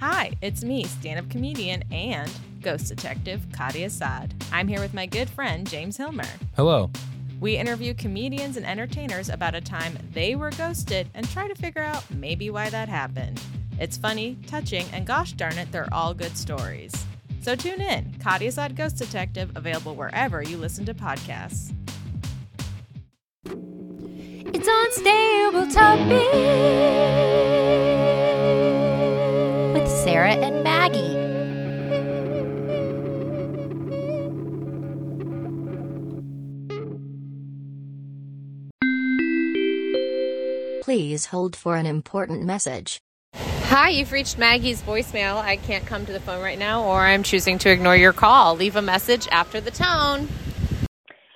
Hi, it's me, stand up comedian and ghost detective Kadia Saad. I'm here with my good friend James Hilmer. Hello. We interview comedians and entertainers about a time they were ghosted and try to figure out maybe why that happened. It's funny, touching, and gosh darn it, they're all good stories. So tune in. Kadia Saad Ghost Detective, available wherever you listen to podcasts. It's Unstable Topic Sarah and Maggie. Please hold for an important message. Hi, you've reached Maggie's voicemail. I can't come to the phone right now, or I'm choosing to ignore your call. Leave a message after the tone.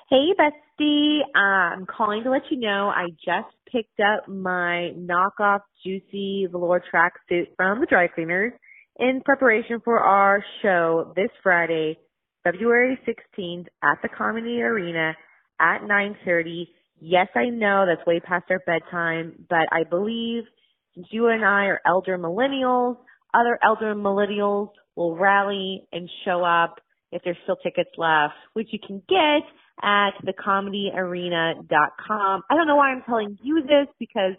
Hey, bestie. Uh, I'm calling to let you know I just picked up my knockoff juicy velour tracksuit from the dry cleaners in preparation for our show this Friday, February 16th at the Comedy Arena at 9:30. Yes, I know that's way past our bedtime, but I believe since you and I are elder millennials, other elder millennials will rally and show up if there's still tickets left, which you can get at thecomedyarena.com. I don't know why I'm telling you this because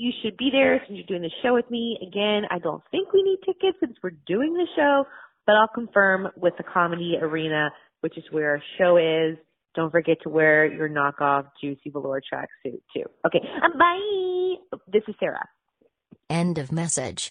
you should be there since you're doing the show with me. Again, I don't think we need tickets since we're doing the show, but I'll confirm with the Comedy Arena, which is where our show is. Don't forget to wear your knockoff juicy velour tracksuit too. Okay, um, bye. This is Sarah. End of message.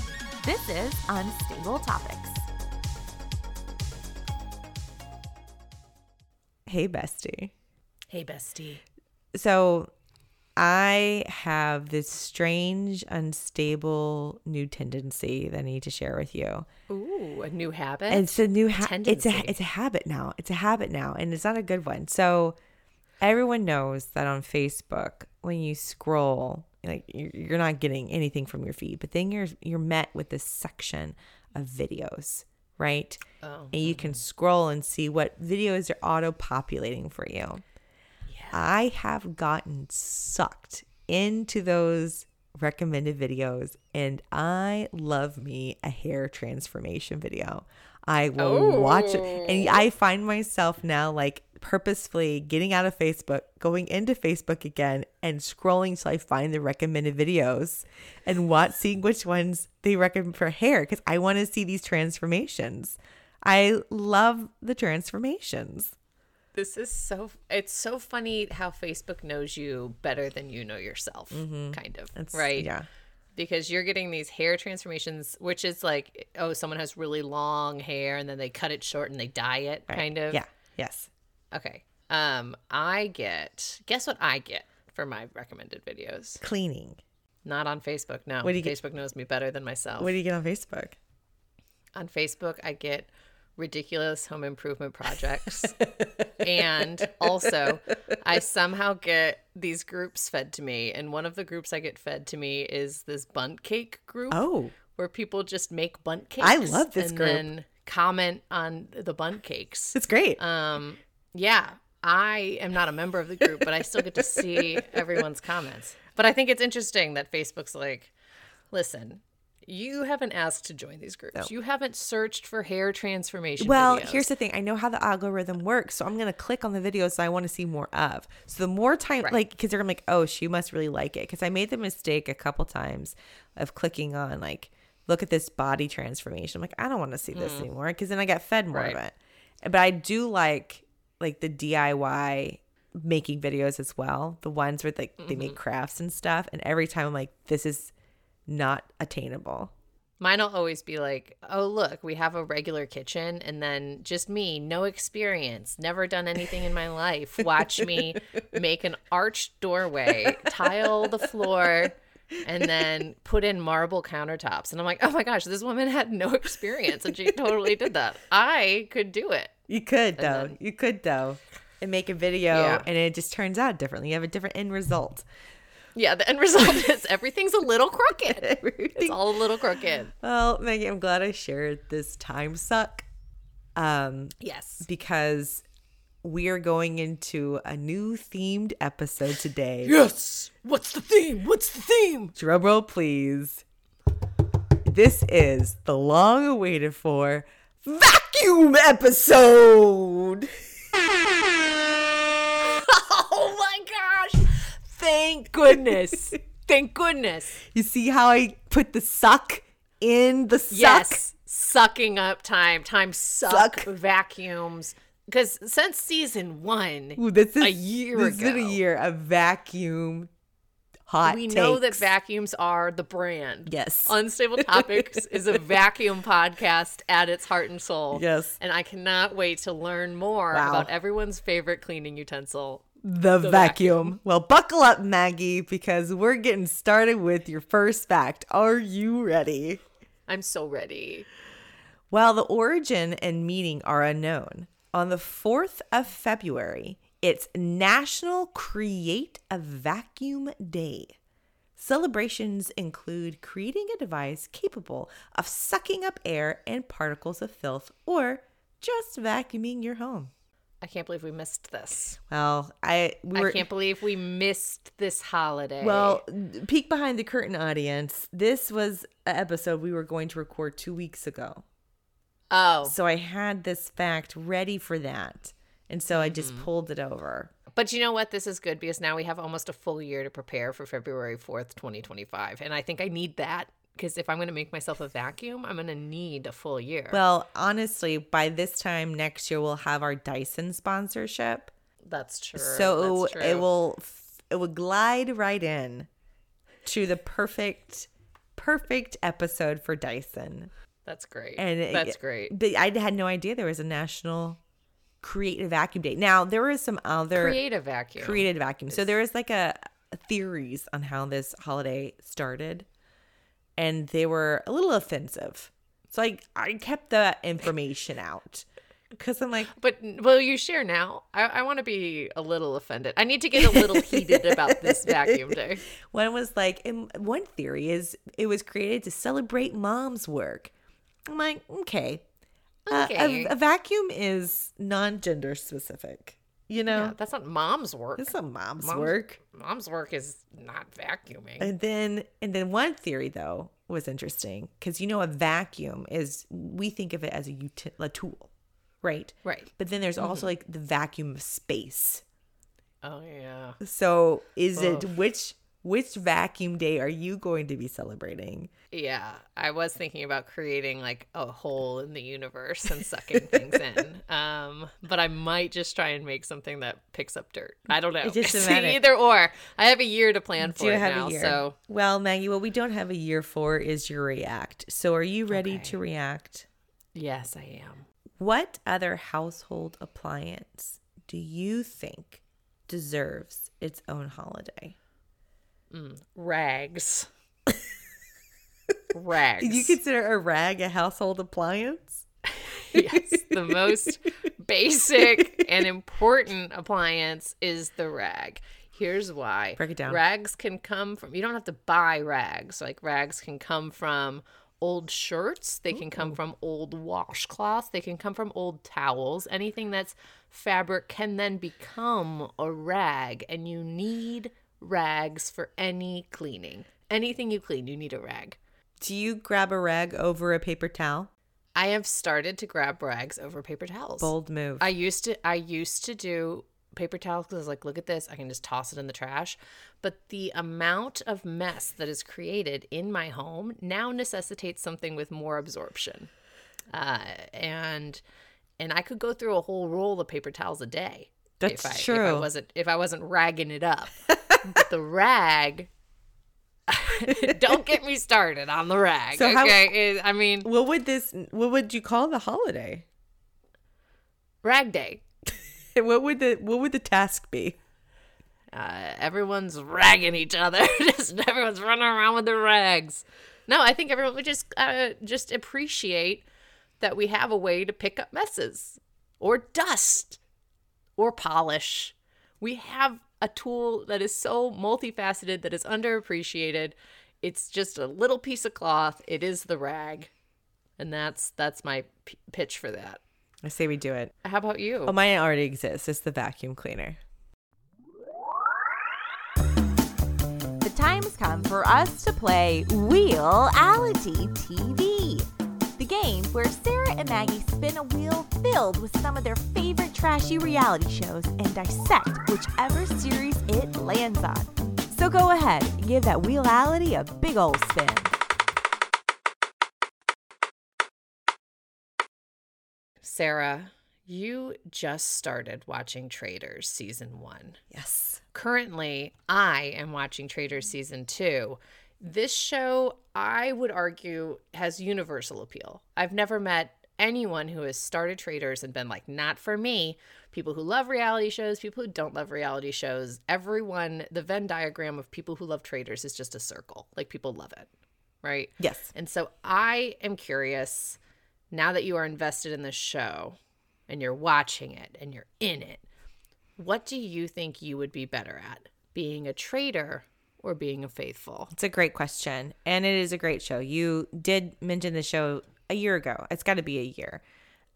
This is Unstable Topics. Hey, bestie. Hey, bestie. So I have this strange, unstable new tendency that I need to share with you. Ooh, a new habit. And it's a new ha- it's a it's a habit now. It's a habit now, and it's not a good one. So everyone knows that on Facebook, when you scroll, like you're, you're not getting anything from your feed, but then you're you're met with this section of videos, right? Oh, and you can mm-hmm. scroll and see what videos are auto populating for you. yeah. I have gotten sucked into those recommended videos and I love me a hair transformation video. I will watch it and I oh. find myself now like purposefully getting out of Facebook, going into Facebook again and scrolling till I find the recommended videos and watch seeing which ones they recommend for hair because I want to see these transformations. I love the transformations. This is so. It's so funny how Facebook knows you better than you know yourself, mm-hmm. kind of, It's- right? Yeah. Because you're getting these hair transformations, which is like, oh, someone has really long hair and then they cut it short and they dye it, kind of. Yeah. Yes. Okay. Um, I get. Guess what I get for my recommended videos? Cleaning. Not on Facebook. No. What do you get- Facebook knows me better than myself. What do you get on Facebook? on Facebook, I get ridiculous home improvement projects. and also, I somehow get these groups fed to me. And one of the groups I get fed to me is this Bundt cake group. Oh. Where people just make Bundt cakes. I love this and group. then comment on the Bundt cakes. It's great. Um, yeah, I am not a member of the group, but I still get to see everyone's comments. But I think it's interesting that Facebook's like, listen, you haven't asked to join these groups. You haven't searched for hair transformation. well, videos. here's the thing. I know how the algorithm works, so I'm gonna click on the videos that I want to see more of. So the more time, Right. like, because they're like, oh, she must really like it. Because I made the mistake a couple times of clicking on like, look at this body transformation. I'm like, I don't want to see this mm. anymore because then I got fed more of it. But I do like like the DIY making videos as well. The ones where like they make mm-hmm. crafts and stuff. And every time I'm like, this is not attainable. Mine will always be like, oh, look, we have a regular kitchen. And then just me, no experience, never done anything in my life. Watch me make an arched doorway, tile the floor, and then put in marble countertops. And I'm like, oh my gosh, this woman had no experience and she totally did that. I could do it. You could though. then- you could though. And make a video Yeah. and it just turns out differently. You have a different end result. Yeah, the end result is everything's a little crooked. It's all a little crooked. Well, Maggie, I'm glad I shared this time suck. Um, Yes. because we are going into a new themed episode today. Yes. What's the theme? What's the theme? Drum roll, please. This is the long awaited for vacuum episode. Oh my gosh. Thank goodness. Thank goodness. You see how I put the suck in the suck? Yes. Sucking up time. Time suck, Suck. vacuums. Because since season one, Ooh, this is A year this is a year of vacuum hot. we know that vacuums are the brand. Yes. Unstable Topics is a vacuum podcast at its heart and soul. Yes. And I cannot wait to learn more Wow. about everyone's favorite cleaning utensil. the, vacuum. vacuum. Well, buckle up, Maggie, because we're getting started with your first fact. Are you ready? I'm so ready. While the origin and meaning are unknown, on the 4th of February, it's National Create a Vacuum Day. Celebrations include creating a device capable of sucking up air and particles of filth or just vacuuming your home. I can't believe we missed this. Well, I we were I can't believe we missed this holiday. Well, peek behind the curtain, audience. This was an episode we were going to record two weeks ago. Oh, So I had this fact ready for that. And so I just Mm-hmm. pulled it over. but you know what? This is good because now we have almost a full year to prepare for February 4th, 2025. And I think I need that because if I'm going to make myself a vacuum, I'm going to need a full year. Well, honestly, by this time next year, we'll have our Dyson sponsorship. that's true. so That's it will it will glide right in to the perfect perfect episode for Dyson. That's great. And it- that's great. But I had no idea there was a national creative vacuum day. Now there is some other Creative vacuum. created vacuum. So there is like a, a theories on how this holiday started, and they were a little offensive. So I I kept the information out because I'm like, But will you share now? I, I want to be a little offended. I need to get a little heated about this vacuum day. one was like, and one theory is it was created to celebrate mom's work. I'm like, okay, Uh, a- a, vacuum is non-gender specific. You know, Yeah, that's not mom's work. it's not mom's, Mom's- work. Mom's work is not vacuuming. And then and then one theory though was interesting because you know a vacuum is we think of it as a, uti- a tool, right? Right. But then there's also like the vacuum of space. Oh yeah. So is it which which vacuum day are you going to be celebrating? Yeah, I was thinking about creating like a hole in the universe and sucking things in. Um, but I might just try and make something that picks up dirt. I don't know. It just either or. I have a year to plan for Do it have now. a year? So Well, Maggie, what we don't have a year for is your react. So are you ready Okay. to react? yes, I am. What other household appliance do you think deserves its own holiday? Rags. Rags. You consider a rag a household appliance? yes, the most basic and important appliance is the rag. Here's why. Break it down. Rags can come from you don't have to buy rags. Like rags can come from old shirts, they can come from old washcloths, they can come from old towels. Anything that's fabric can then become a rag and you need rags for any cleaning. Anything you clean, you need a rag. Do you grab a rag over a paper towel? I have started to grab rags over paper towels. Bold move. I used to I used to do paper towels because I was like, look at this, I can just toss it in the trash. But the amount of mess that is created in my home now necessitates something with more absorption. Uh, and and I could go through a whole roll of paper towels a day. That's if I, If I true. wasn't if I wasn't ragging it up. the rag don't get me started on the rag. So how- okay. It- I mean what would this what would you call the holiday? rag day. What would the what would the task be? Uh, everyone's ragging each other. just everyone's running around with their rags. No, I think everyone would just uh, just appreciate that we have a way to pick up messes or dust or polish. We have a tool that is so multifaceted that is underappreciated. It's just a little piece of cloth. It is the rag. And that's that's my p- pitch for that. I say we do it. How about you? Oh, mine already exists. It's the vacuum cleaner. The time has come for us to play Wheelality TV, the game where Sarah and Maggie spin a wheel filled with some of their favorite trashy reality shows and dissect whichever series it lands on. So go ahead and give that Wheelality a big ol' spin. Sarah, you just started watching Traitors season 1. Yes. Currently, I am watching Traitors season two. This show, I would argue, has universal appeal. I've never met anyone who has started Traitors and been like, not for me. People who love reality shows, people who don't love reality shows, everyone, the Venn diagram of people who love Traitors is just a circle. Like, people love it, right? Yes. And so I am curious now that you are invested in this show and you're watching it and you're in it, what do you think you would be better at? Being a trader or being a faithful? It's a great question. And it is a great show. You did mention the show a year ago. It's got to be a year.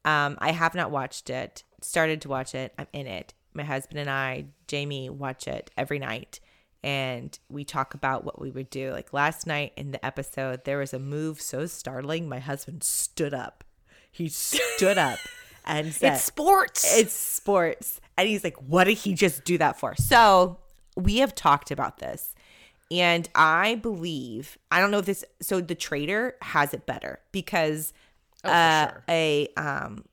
Um, I have not watched it, started to watch it. I'm in it. My husband and I, Jamie, watch it every night. And we talk about what we would do. Like last night in the episode, there was a move so startling. My husband stood up. He stood up and said, "It's sports. it's sports. And he's like, what did he just do that for? So we have talked about this. And I believe, I don't know if this, so the trader has it better because Oh, uh, sure. a, um,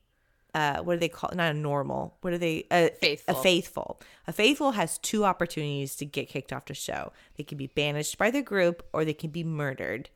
uh, what do they call it? Not a normal. What are they? A, Faithful. A faithful. A faithful has two opportunities to get kicked off the show. They can be banished by the group or they can be murdered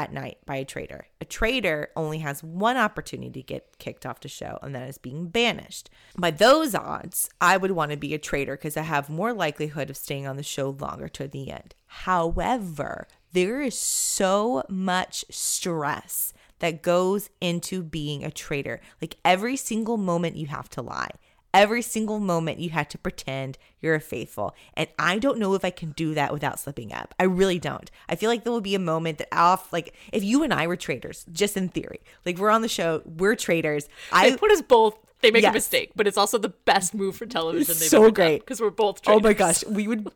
at night by a traitor. A traitor only has one opportunity to get kicked off the show, and that is being banished. By those odds, I would want to be a traitor because I have more likelihood of staying on the show longer to the end. However, there is so much stress that goes into being a traitor. Like every single moment you have to lie. Every single moment you had to pretend you're a faithful. And I don't know if I can do that without slipping up. I really don't. I feel like there will be a moment that off like if you and I were traitors, just in theory. Like we're on the show, we're traitors. they I put us both. They make Yes. a mistake, but it's also the best move for television. They've So ever great. because we're both. Oh my gosh, we would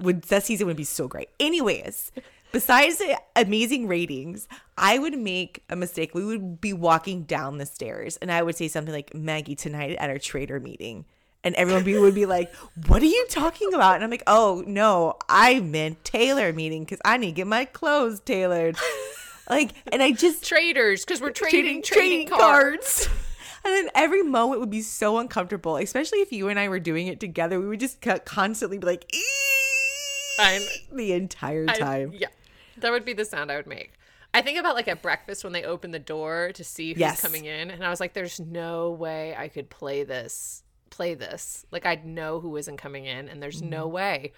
would that season would be so great. Anyways, besides the amazing ratings, I would make a mistake. We would be walking down the stairs and I would say something like Maggie tonight at our trader meeting. And everyone be, would be like, "What are you talking about?" And I'm like, "Oh no, I meant tailor meeting because I need to get my clothes tailored." Like, and I just Traders, because we're trading trading trading, trading cards. cards. And then every moment would be so uncomfortable, especially if you and I were doing it together. We would just constantly be like, I'm- the entire I- time. yeah, that would be the sound I would make. I think about like at breakfast when they open the door to see who's Yes. coming in, and I was like, "There's no way I could play this, play this. Like I'd know who isn't coming in, and there's no way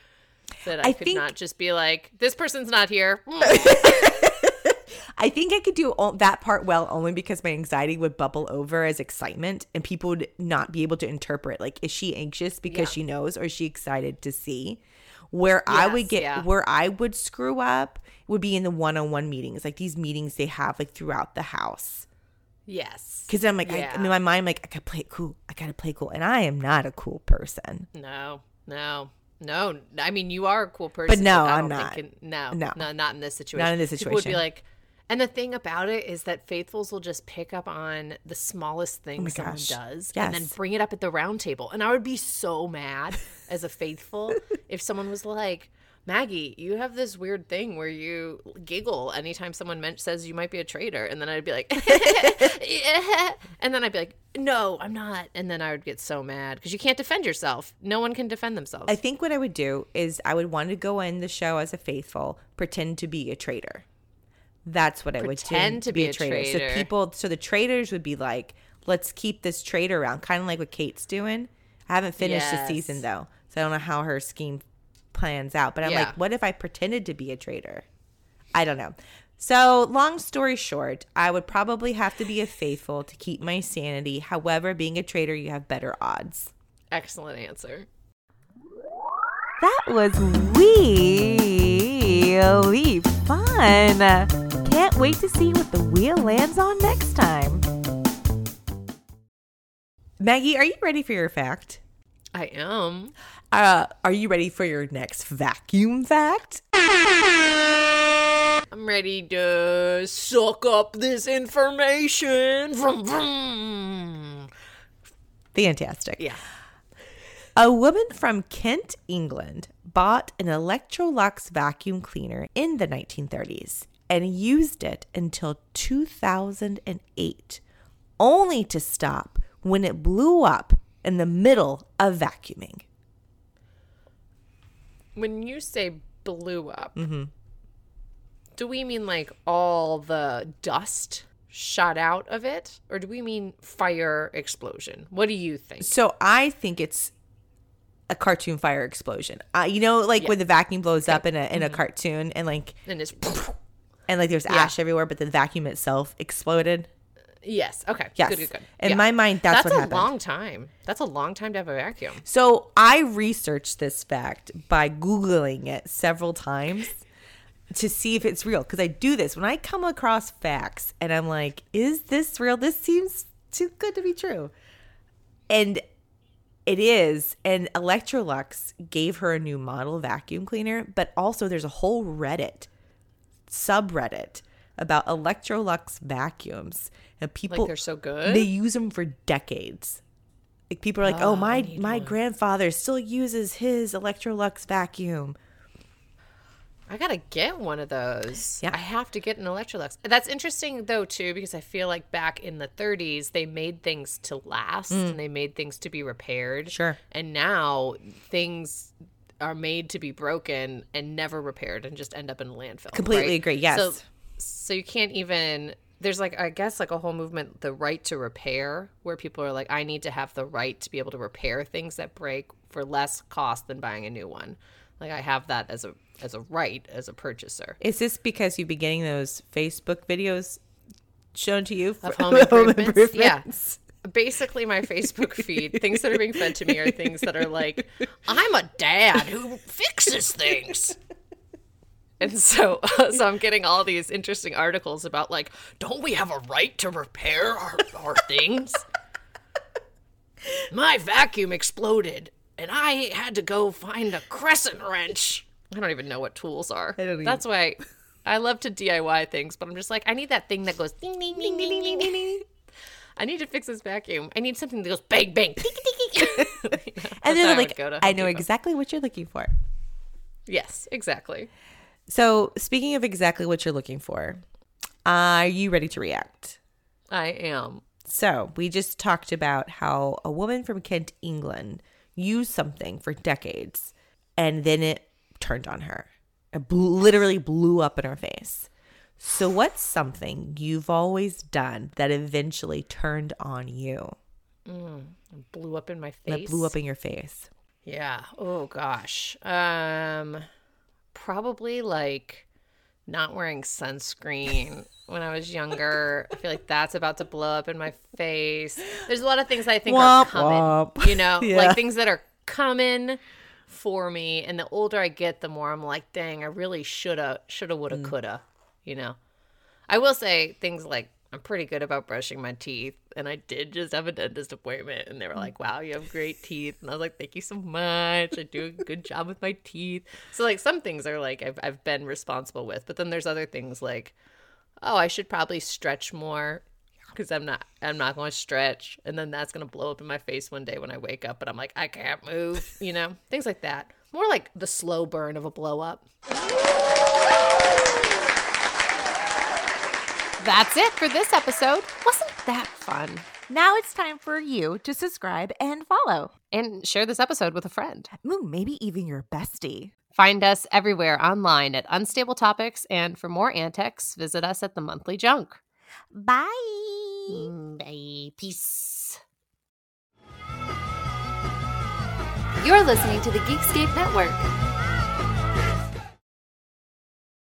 that I. I could think- not just be like, this person's not here. Mm. I think I could do all, that part well only because my anxiety would bubble over as excitement and people would not be able to interpret like is she anxious because Yeah. she knows or is she excited to see? Where I would get yeah. where I would screw up would be in the one-on-one meetings, like these meetings they have like throughout the house. yes. Because I'm like, I, Yeah. in my mind, I'm like, I gotta play it cool. I gotta play cool, and I am not a cool person. No, no, no. I mean, you are a cool person. But no, I I'm not. No, No. no, not in this situation. Not in this People would be like, and the thing about it is that faithfuls will just pick up on the smallest thing oh someone Oh gosh. does and then bring it up at the round table. And I would be so mad as a faithful if someone was like, Maggie, you have this weird thing where you giggle anytime someone men- says you might be a traitor. And then I'd be like, yeah. And then I'd be like, no, I'm not. And then I would get so mad because you can't defend yourself. No one can defend themselves. I think what I would do is I would want to go in the show as a faithful, pretend to be a traitor. That's what I would do. Pretend to be a So traitor. people, so the traitors would be like, let's keep this traitor around, kind of like what Kate's doing. I haven't finished the season though, so I don't know how her scheme plans out. But I'm Yeah. like, what if I pretended to be a traitor? I don't know. So, long story short, I would probably have to be a faithful to keep my sanity. However, being a traitor, you have better odds. Excellent answer. That was really fun. Can't wait to see what the wheel lands on next time. Maggie, are you ready for your fact? I am. Uh, are you ready for your next vacuum fact? I'm ready to suck up this information. Vroom, vroom. Fantastic. Yeah. A woman from Kent, England, bought an Electrolux vacuum cleaner in the 1930s and used it until 2008, only to stop when it blew up in the middle of vacuuming. When you say blew up, Mm-hmm. do we mean like all the dust shot out of it? Or do we mean fire explosion? What do you think? So I think it's a cartoon fire explosion. Uh, you know, like when the vacuum blows up in a in a cartoon and like And it's and like there's ash everywhere, but the vacuum itself exploded. Yes. Okay. Yes. Good. Good. Good. In Yeah. my mind, that's, that's what happened. That's a long time. That's a long time to have a vacuum. So I researched this fact by Googling it several times to see if it's real. Because I do this when I come across facts and I'm like, is this real? This seems too good to be true. And it is. And Electrolux gave her a new model vacuum cleaner, but also there's a whole Reddit subreddit about Electrolux vacuums. And people Like they're so good. they use them for decades. Like people are like, "Oh, my my grandfather still uses his Electrolux vacuum." I gotta get one of those. Yeah. I have to get an Electrolux. That's interesting though too, because I feel like back in the 30s they made things to last and they made things to be repaired. Mm. Sure. And now things are made to be broken and never repaired and just end up in a landfill. Completely right? agree, yes. So, so you can't even. There's like I guess like a whole movement, the right to repair, where people are like, I need to have the right to be able to repair things that break for less cost than buying a new one. Like I have that as a as a right as a purchaser. Is this because you've been getting those Facebook videos shown to you Of for- home improvements? Yeah. Basically, my Facebook feed, things that are being fed to me are things that are like, I'm a dad who fixes things. And so, uh, so I'm getting all these interesting articles about like, don't we have a right to repair our, our things? My vacuum exploded, and I had to go find a crescent wrench. I don't even know what tools are. I don't even- That's why I love to DIY things, but I'm just like, I need that thing that goes ding ding ding ding ding ding. ding. I need to fix this vacuum. I need something that goes bang bang. Ding, ding, ding. And then how they're I like, "I know exactly what you're looking for." Yes, exactly. So, speaking of exactly what you're looking for, are you ready to react? I am. So, we just talked about how a woman from Kent, England, used something for decades and then it turned on her. It bl- literally blew up in her face. So, what's something you've always done that eventually turned on you? Mm, Blew up in my face. That blew up in your face? Yeah. Oh gosh. Um probably like not wearing sunscreen when I was younger. I feel like that's about to blow up in my face. There's a lot of things I think are coming. womp. You know, Yeah. like things that are coming for me and the older I get the more I'm like, dang, I really shoulda shoulda woulda Mm. coulda, you know. I will say things like I'm pretty good about brushing my teeth, and I did just have a dentist appointment, and they were like, "Wow, you have great teeth," and I was like, "Thank you so much. I do a good job with my teeth." So like some things are like I've I've been responsible with, but then there's other things like, oh, I should probably stretch more because I'm not I'm not going to stretch, and then that's gonna blow up in my face one day when I wake up, and I'm like, I can't move, you know, things like that. More like the slow burn of a blow up. That's it for this episode. Wasn't that fun? Now it's time for you to subscribe and follow. And share this episode with a friend. Ooh, maybe even your bestie. Find us everywhere online at Unstable Topics, and for more antics, visit us at the Monthly Junk. Bye. Mm, bye. Peace. You're listening to the Geekscape Network.